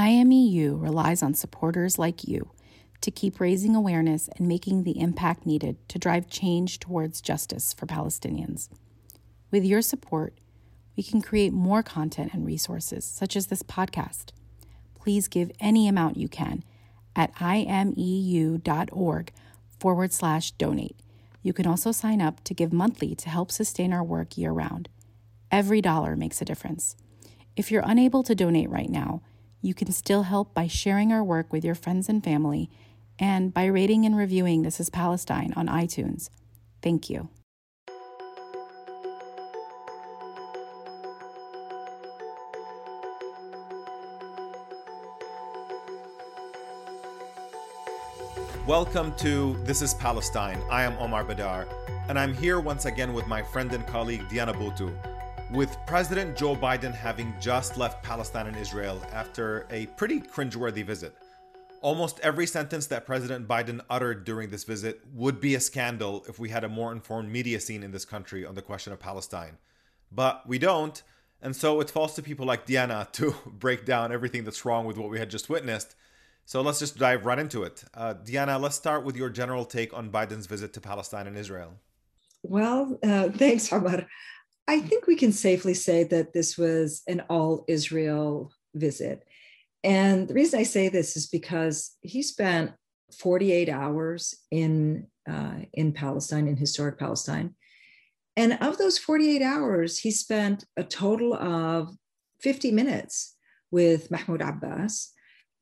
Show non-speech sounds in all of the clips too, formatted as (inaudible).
IMEU relies on supporters like you to keep raising awareness and making the impact needed to drive change towards justice for Palestinians. With your support, we can create more content and resources, such as this podcast. Please give any amount you can at imeu.org forward slash donate. You can also sign up to give monthly to help sustain our work year round. Every dollar makes a difference. If you're unable to donate right now, you can still help by sharing our work with your friends and family and by rating and reviewing This is Palestine on iTunes. Thank you. Welcome to This is Palestine. I am Omar Baddar, and I'm here once again with my friend and colleague Diana Buttu. With President Joe Biden having just left Palestine and Israel after a pretty cringeworthy visit, almost every sentence that President Biden uttered during this visit would be a scandal if we had a more informed media scene in this country on the question of Palestine. But we don't, and so it falls to people like Diana (laughs) to break down everything that's wrong with what we had just witnessed. So let's just dive right into it. Uh, Diana, let's start with your general take on Biden's visit to Palestine and Israel. Well, uh, thanks, Omar. I think we can safely say that this was an all Israel visit. And the reason I say this is because he spent 48 hours in, uh, in Palestine, in historic Palestine. And of those 48 hours, he spent a total of 50 minutes with Mahmoud Abbas.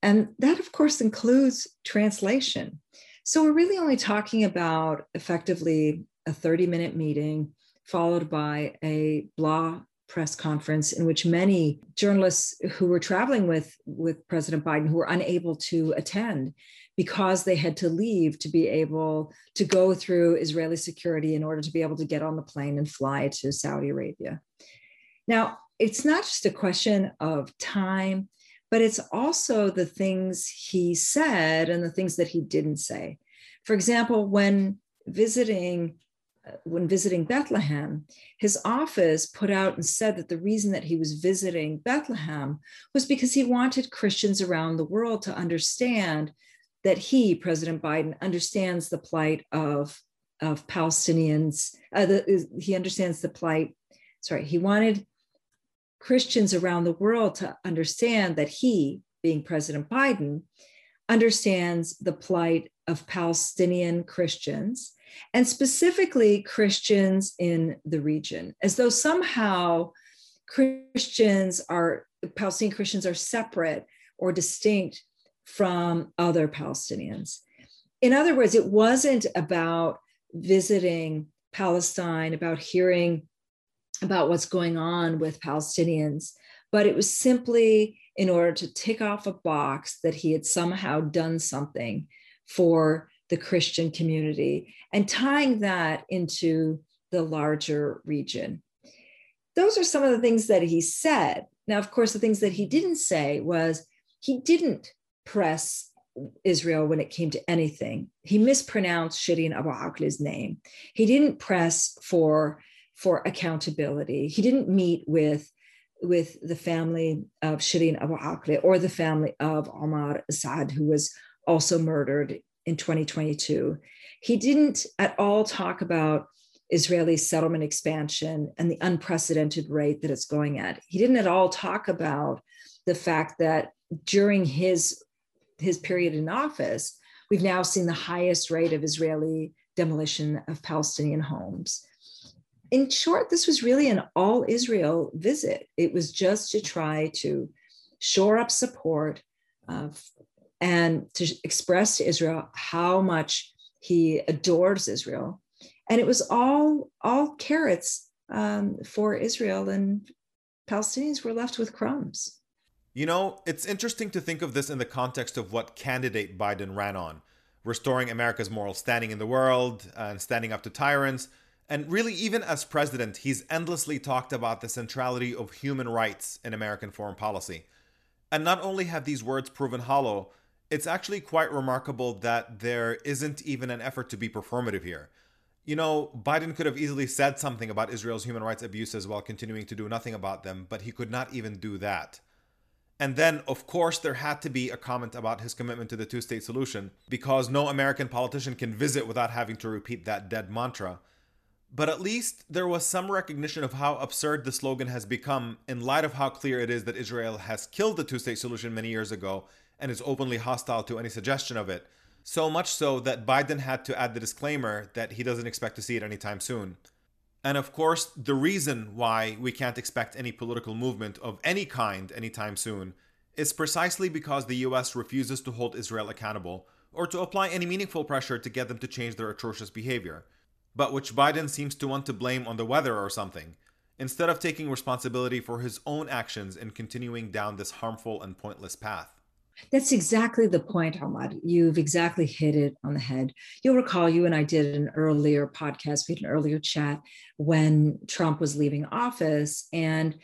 And that, of course, includes translation. So we're really only talking about effectively a 30 minute meeting followed by a blah press conference in which many journalists who were traveling with, with President Biden who were unable to attend because they had to leave to be able to go through Israeli security in order to be able to get on the plane and fly to Saudi Arabia. Now, it's not just a question of time, but it's also the things he said and the things that he didn't say. For example, when visiting when visiting Bethlehem, his office put out and said that the reason that he was visiting Bethlehem was because he wanted Christians around the world to understand that he, President Biden, understands the plight of, of Palestinians. Uh, the, he understands the plight, sorry, he wanted Christians around the world to understand that he, being President Biden, understands the plight of Palestinian Christians and specifically Christians in the region, as though somehow Christians are, Palestinian Christians are separate or distinct from other Palestinians. In other words, it wasn't about visiting Palestine, about hearing about what's going on with Palestinians, but it was simply in order to tick off a box that he had somehow done something for the Christian community and tying that into the larger region. Those are some of the things that he said. Now, of course, the things that he didn't say was he didn't press Israel when it came to anything. He mispronounced Shireen Abu Akleh's name. He didn't press for, for accountability. He didn't meet with, with the family of Shireen Abu Akleh or the family of Omar Assad, who was also murdered in 2022. He didn't at all talk about Israeli settlement expansion and the unprecedented rate that it's going at. He didn't at all talk about the fact that during his his period in office, we've now seen the highest rate of Israeli demolition of Palestinian homes. In short, this was really an all Israel visit. It was just to try to shore up support uh, and to express to Israel how much he adores Israel. And it was all all carrots um, for Israel, and Palestinians were left with crumbs. You know, it's interesting to think of this in the context of what candidate Biden ran on restoring America's moral standing in the world and standing up to tyrants. And really, even as president, he's endlessly talked about the centrality of human rights in American foreign policy. And not only have these words proven hollow, it's actually quite remarkable that there isn't even an effort to be performative here. You know, Biden could have easily said something about Israel's human rights abuses while continuing to do nothing about them, but he could not even do that. And then, of course, there had to be a comment about his commitment to the two state solution, because no American politician can visit without having to repeat that dead mantra. But at least there was some recognition of how absurd the slogan has become in light of how clear it is that Israel has killed the two state solution many years ago and is openly hostile to any suggestion of it. So much so that Biden had to add the disclaimer that he doesn't expect to see it anytime soon. And of course, the reason why we can't expect any political movement of any kind anytime soon is precisely because the US refuses to hold Israel accountable or to apply any meaningful pressure to get them to change their atrocious behavior but which Biden seems to want to blame on the weather or something, instead of taking responsibility for his own actions and continuing down this harmful and pointless path. That's exactly the point, Ahmad. You've exactly hit it on the head. You'll recall you and I did an earlier podcast, we had an earlier chat when Trump was leaving office. And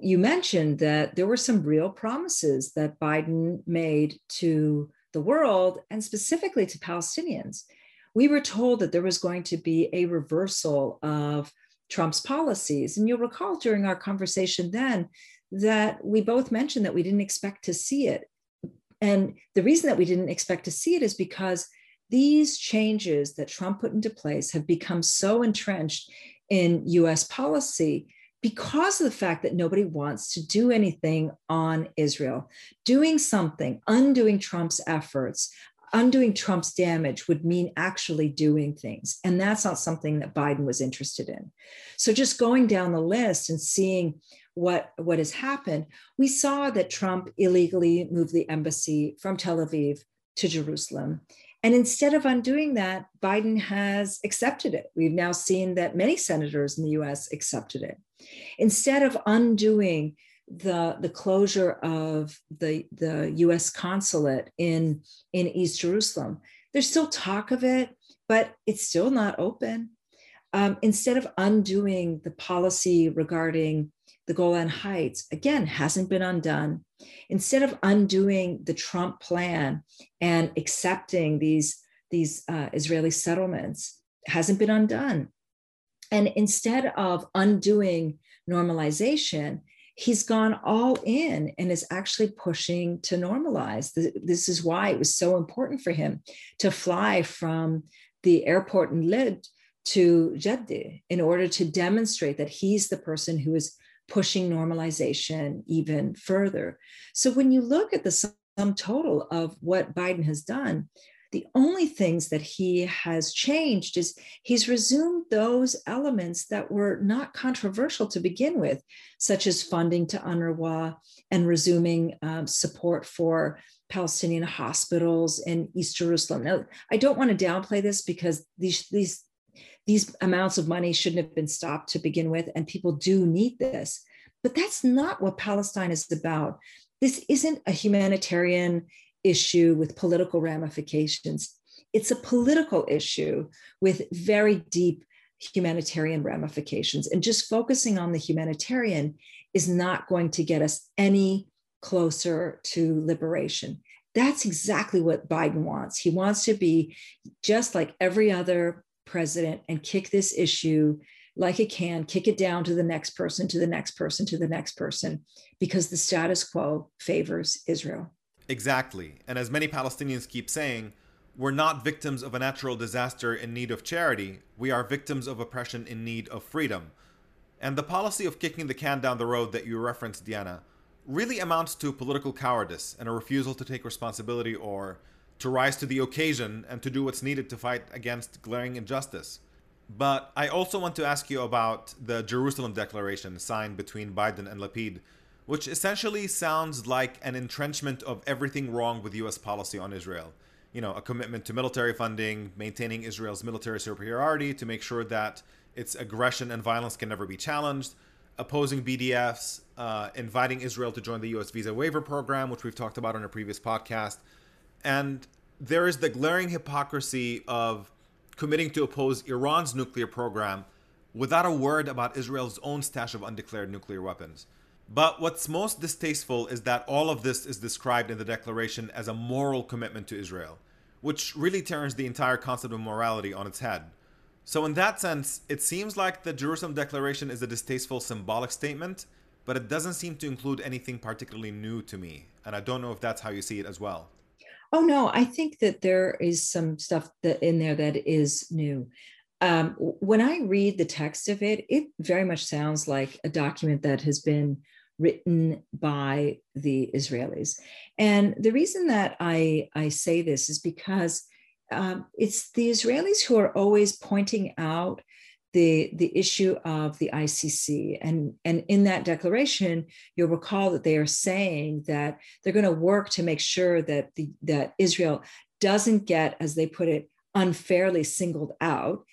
you mentioned that there were some real promises that Biden made to the world and specifically to Palestinians we were told that there was going to be a reversal of Trump's policies. And you'll recall during our conversation then that we both mentioned that we didn't expect to see it. And the reason that we didn't expect to see it is because these changes that Trump put into place have become so entrenched in US policy because of the fact that nobody wants to do anything on Israel. Doing something, undoing Trump's efforts, undoing Trump's damage would mean actually doing things. And that's not something that Biden was interested in. So just going down the list and seeing what, what has happened, we saw that Trump illegally moved the embassy from Tel Aviv to Jerusalem. And instead of undoing that, Biden has accepted it. We've now seen that many senators in the US accepted it. Instead of undoing the the closure of the the U.S. consulate in in East Jerusalem. There's still talk of it, but it's still not open. Um, instead of undoing the policy regarding the Golan Heights, again, hasn't been undone. Instead of undoing the Trump plan and accepting these, these uh, Israeli settlements, hasn't been undone. And instead of undoing normalization, he's gone all in and is actually pushing to normalize. This is why it was so important for him to fly from the airport in Lod to Jeddah in order to demonstrate that he's the person who is pushing normalization even further. So when you look at the sum total of what Biden has done, the only things that he has changed is he's resumed those elements that were not controversial to begin with, such as funding to UNRWA and resuming um, support for Palestinian hospitals in East Jerusalem. Now, I don't want to downplay this because these, these, these amounts of money shouldn't have been stopped to begin with, and people do need this. But that's not what Palestine is about. This isn't a humanitarian issue with political ramifications. It's a political issue with very deep humanitarian ramifications. And just focusing on the humanitarian is not going to get us any closer to liberation. That's exactly what Biden wants. He wants to be just like every other president and kick this issue like it can, kick it down to the next person, to the next person, to the next person, because the status quo favors Israel. Exactly. And as many Palestinians keep saying, we're not victims of a natural disaster in need of charity, we are victims of oppression in need of freedom. And the policy of kicking the can down the road that you referenced, Diana, really amounts to political cowardice and a refusal to take responsibility or to rise to the occasion and to do what's needed to fight against glaring injustice. But I also want to ask you about the Jerusalem Declaration signed between Biden and Lapid which essentially sounds like an entrenchment of everything wrong with US policy on Israel. You know, a commitment to military funding, maintaining Israel's military superiority to make sure that its aggression and violence can never be challenged, opposing BDS, uh, inviting Israel to join the US visa waiver program, which we've talked about on a previous podcast. And there is the glaring hypocrisy of committing to oppose Iran's nuclear program without a word about Israel's own stash of undeclared nuclear weapons. But what's most distasteful is that all of this is described in the declaration as a moral commitment to Israel, which really turns the entire concept of morality on its head. So, in that sense, it seems like the Jerusalem Declaration is a distasteful symbolic statement, but it doesn't seem to include anything particularly new to me. And I don't know if that's how you see it as well. Oh no, I think that there is some stuff that in there that is new. Um, when I read the text of it, it very much sounds like a document that has been written by the Israelis. And the reason that I, I say this is because um, it's the Israelis who are always pointing out the, the issue of the ICC. And, and in that declaration, you'll recall that they are saying that they're going to work to make sure that, the, that Israel doesn't get, as they put it, unfairly singled out.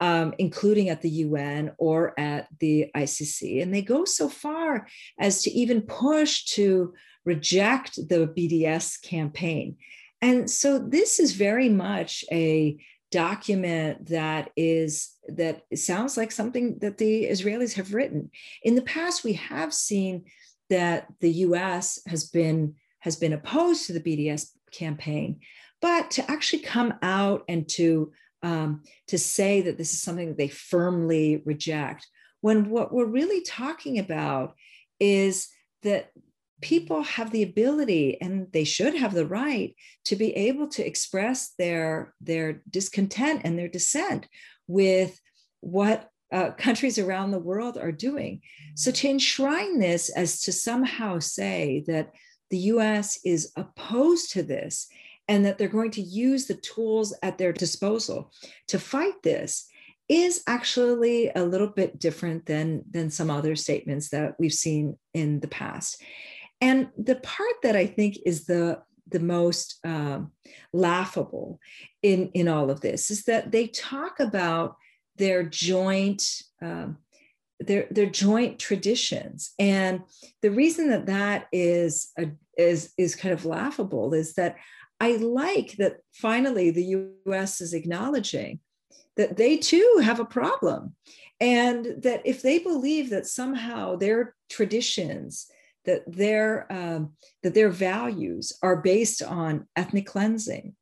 Um, including at the UN or at the ICC. And they go so far as to even push to reject the BDS campaign. And so this is very much a document that is that sounds like something that the Israelis have written. In the past, we have seen that the U.S. has been has been opposed to the BDS campaign, but to actually come out and to um, to say that this is something that they firmly reject, when what we're really talking about is that people have the ability and they should have the right to be able to express their their discontent and their dissent with what uh, (laughs) countries around the world are doing. So to enshrine this as to somehow say that the us is opposed to this and that they're going to use the tools at their disposal to fight this is actually a little bit different than than some other statements that we've seen in the past. And the part that I think is the the most um, laughable in in all of this is that they talk about their joint um, their their joint traditions. And the reason that that is a, is is kind of laughable is that i like that finally the us is acknowledging that they too have a problem and that if they believe that somehow their traditions that their um, that their values are based on ethnic cleansing,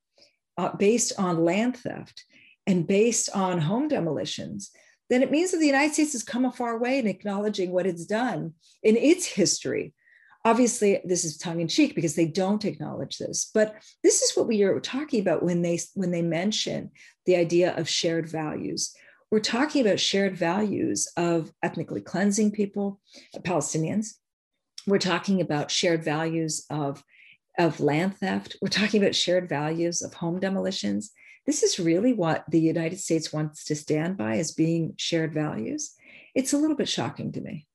uh, based on land theft, and based on home demolitions, then it means that the United States has come a far way in acknowledging what it's done in its history. Obviously, this is tongue in cheek because they don't acknowledge this, but this is what we are talking about when they when they mention the idea of shared values. We're talking about shared values of ethnically cleansing people, Palestinians, we're talking about shared values of, of land theft. We're talking about shared values of home demolitions. This is really what the United States wants to stand by as being shared values. It's a little bit shocking to me.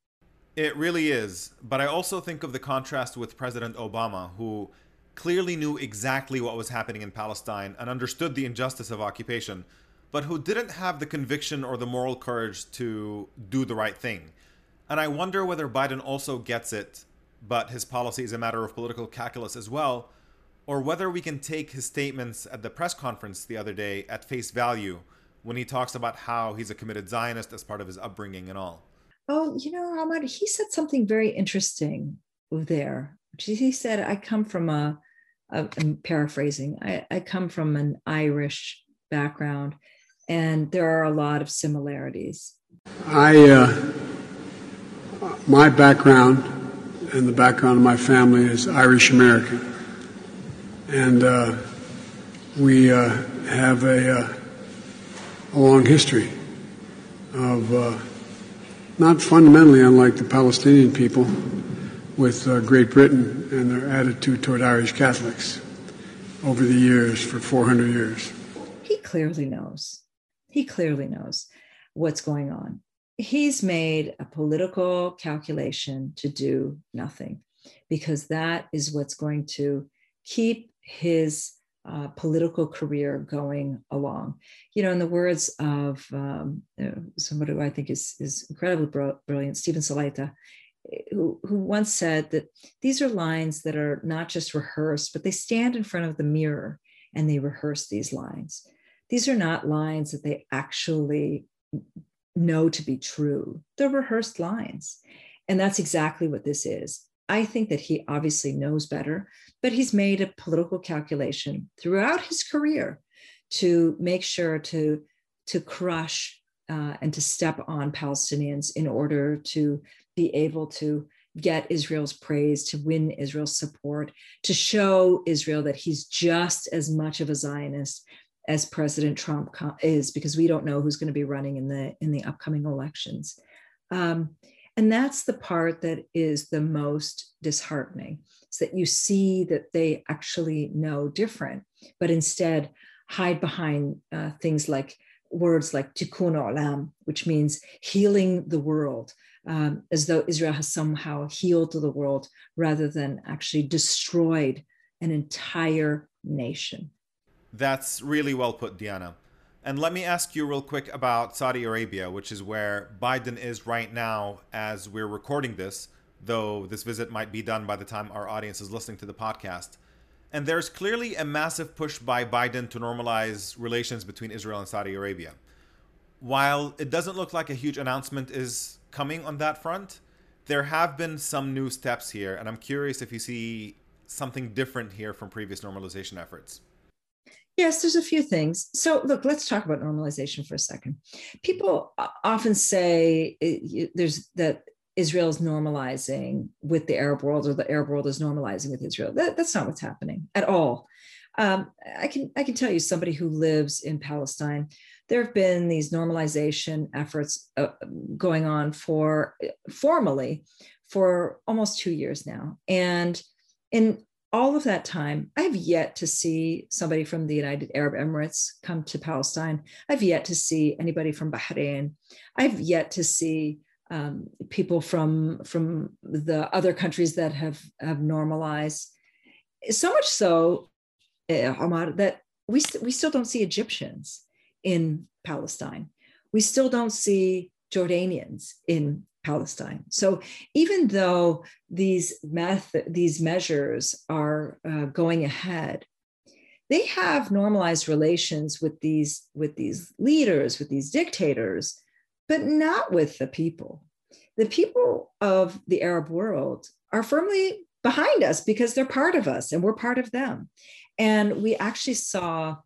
It really is. But I also think of the contrast with President Obama, who clearly knew exactly what was happening in Palestine and understood the injustice of occupation, but who didn't have the conviction or the moral courage to do the right thing. And I wonder whether Biden also gets it, but his policy is a matter of political calculus as well, or whether we can take his statements at the press conference the other day at face value when he talks about how he's a committed Zionist as part of his upbringing and all. Oh, you know, Ahmad, he said something very interesting there. He said, I come from a, a I'm paraphrasing, I, I come from an Irish background, and there are a lot of similarities. I, uh my background and the background of my family is Irish American. And uh, we uh, have a, uh, a, long history of uh, not fundamentally unlike the Palestinian people with uh, Great Britain and their attitude toward Irish Catholics over the years for 400 years. He clearly knows. He clearly knows what's going on he's made a political calculation to do nothing because that is what's going to keep his uh, political career going along. You know, in the words of um, somebody who I think is, is incredibly brilliant, Steven Salaita, who, who once said that these are lines that are not just rehearsed, but they stand in front of the mirror and they rehearse these lines. These are not lines that they actually know to be true. They're rehearsed lines. And that's exactly what this is. I think that he obviously knows better, but he's made a political calculation throughout his career to make sure to, to crush uh, and to step on Palestinians in order to be able to get Israel's praise, to win Israel's support, to show Israel that he's just as much of a Zionist as President Trump is, because we don't know who's going to be running in the in the upcoming elections. Um, and that's the part that is the most disheartening, is that you see that they actually know different, but instead hide behind uh, things like words like tikkun olam, which means healing the world, um, as though Israel has somehow healed the world rather than actually destroyed an entire nation. That's really well put, Diana. And let me ask you real quick about Saudi Arabia, which is where Biden is right now as we're recording this, though this visit might be done by the time our audience is listening to the podcast. And there's clearly a massive push by Biden to normalize relations between Israel and Saudi Arabia. While it doesn't look like a huge announcement is coming on that front, there have been some new steps here, and I'm curious if you see something different here from previous normalization efforts. Yes, there's a few things. So, look, let's talk about normalization for a second. People often say it, there's that Israel is normalizing with the Arab world, or the Arab world is normalizing with Israel. That, that's not what's happening at all. Um, I can I can tell you, somebody who lives in Palestine, there have been these normalization efforts uh, going on for formally for almost two years now, and in all of that time, I've yet to see somebody from the United Arab Emirates come to Palestine. I've yet to see anybody from Bahrain. I've yet to see um, people from from the other countries that have have normalized. So much so, uh, Omar, that we we still don't see Egyptians in Palestine. We still don't see Jordanians in Palestine. So even though these method, these measures are uh, going ahead, they have normalized relations with these with these leaders, with these dictators, but not with the people. The people of the Arab world are firmly behind us because they're part of us and we're part of them. And we actually saw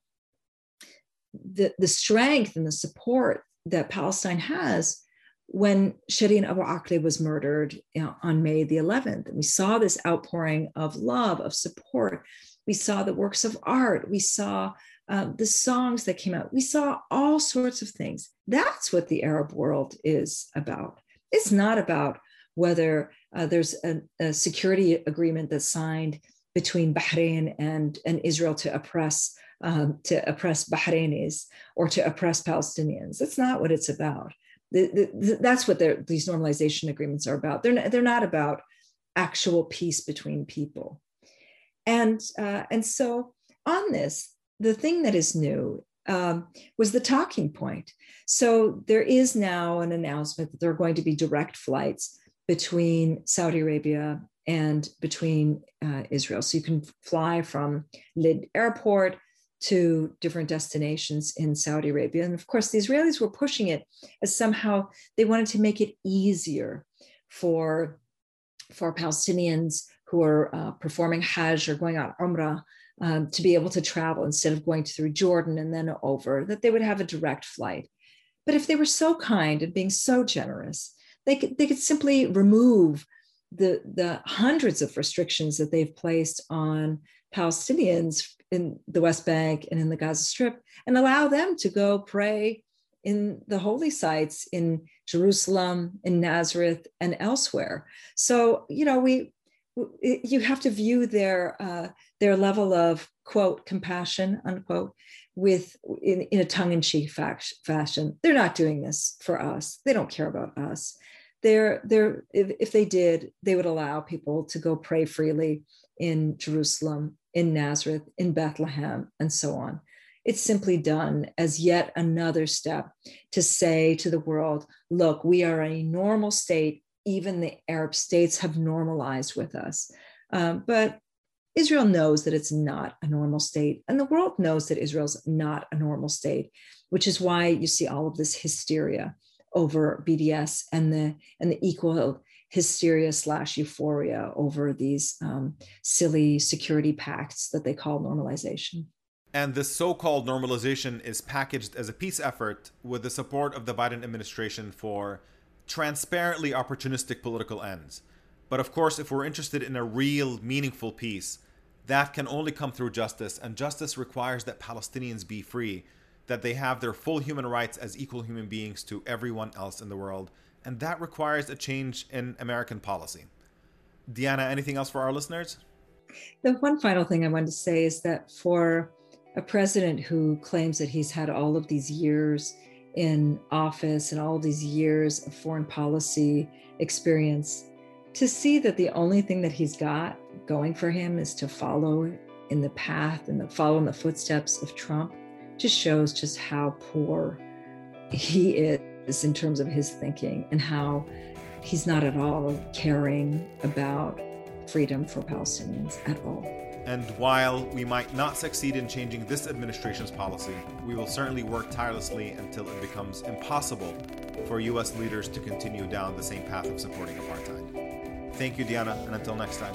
the, the strength and the support that Palestine has when Shireen Abu Akleh was murdered you know, on May the 11th. We saw this outpouring of love, of support. We saw the works of art. We saw um, the songs that came out. We saw all sorts of things. That's what the Arab world is about. It's not about whether uh, there's a, a, security agreement that's signed between Bahrain and, and Israel to oppress um, to oppress Bahrainis or to oppress Palestinians. That's not what it's about the, that's what these normalization agreements are about. They're not, they're not about actual peace between people. And, uh, and so on this, the thing that is new um, was the talking point. So there is now an announcement that there are going to be direct flights between Saudi Arabia and between uh, Israel. So you can fly from Lod Airport to different destinations in Saudi Arabia. And of course, the Israelis were pushing it as somehow they wanted to make it easier for, for Palestinians who are uh, performing Hajj or going on Umrah um, to be able to travel instead of going through Jordan and then over, that they would have a direct flight. But if they were so kind and being so generous, they could, they could simply remove the, the hundreds of restrictions that they've placed on Palestinians in the West Bank and in the Gaza Strip and allow them to go pray in the holy sites in Jerusalem, in Nazareth, and elsewhere. So, you know, we you have to view their uh, their level of quote compassion unquote with in, in a tongue-in-cheek fashion. They're not doing this for us. They don't care about us. They're they're if, if they did, they would allow people to go pray freely in Jerusalem in Nazareth, in Bethlehem, and so on. It's simply done as yet another step to say to the world, look, we are a normal state. Even the Arab states have normalized with us. Um, but Israel knows that it's not a normal state, and the world knows that Israel's not a normal state, which is why you see all of this hysteria over BDS and the and the equal hysteria slash euphoria over these um, silly security pacts that they call normalization. And this so called normalization is packaged as a peace effort with the support of the Biden administration for transparently opportunistic political ends. But of course, if we're interested in a real, meaningful peace, that can only come through justice, and justice requires that Palestinians be free, that they have their full human rights as equal human beings to everyone else in the world, and that requires a change in American policy. Diana, anything else for our listeners? The one final thing I wanted to say is that for a president who claims that he's had all of these years in office and all these years of foreign policy experience, to see that the only thing that he's got going for him is to follow in the path and follow in the footsteps of Trump just shows just how poor he is in terms of his thinking and how he's not at all caring about freedom for Palestinians at all. And while we might not succeed in changing this administration's policy, we will certainly work tirelessly until it becomes impossible for U.S. leaders to continue down the same path of supporting apartheid. Thank you, Diana, and until next time.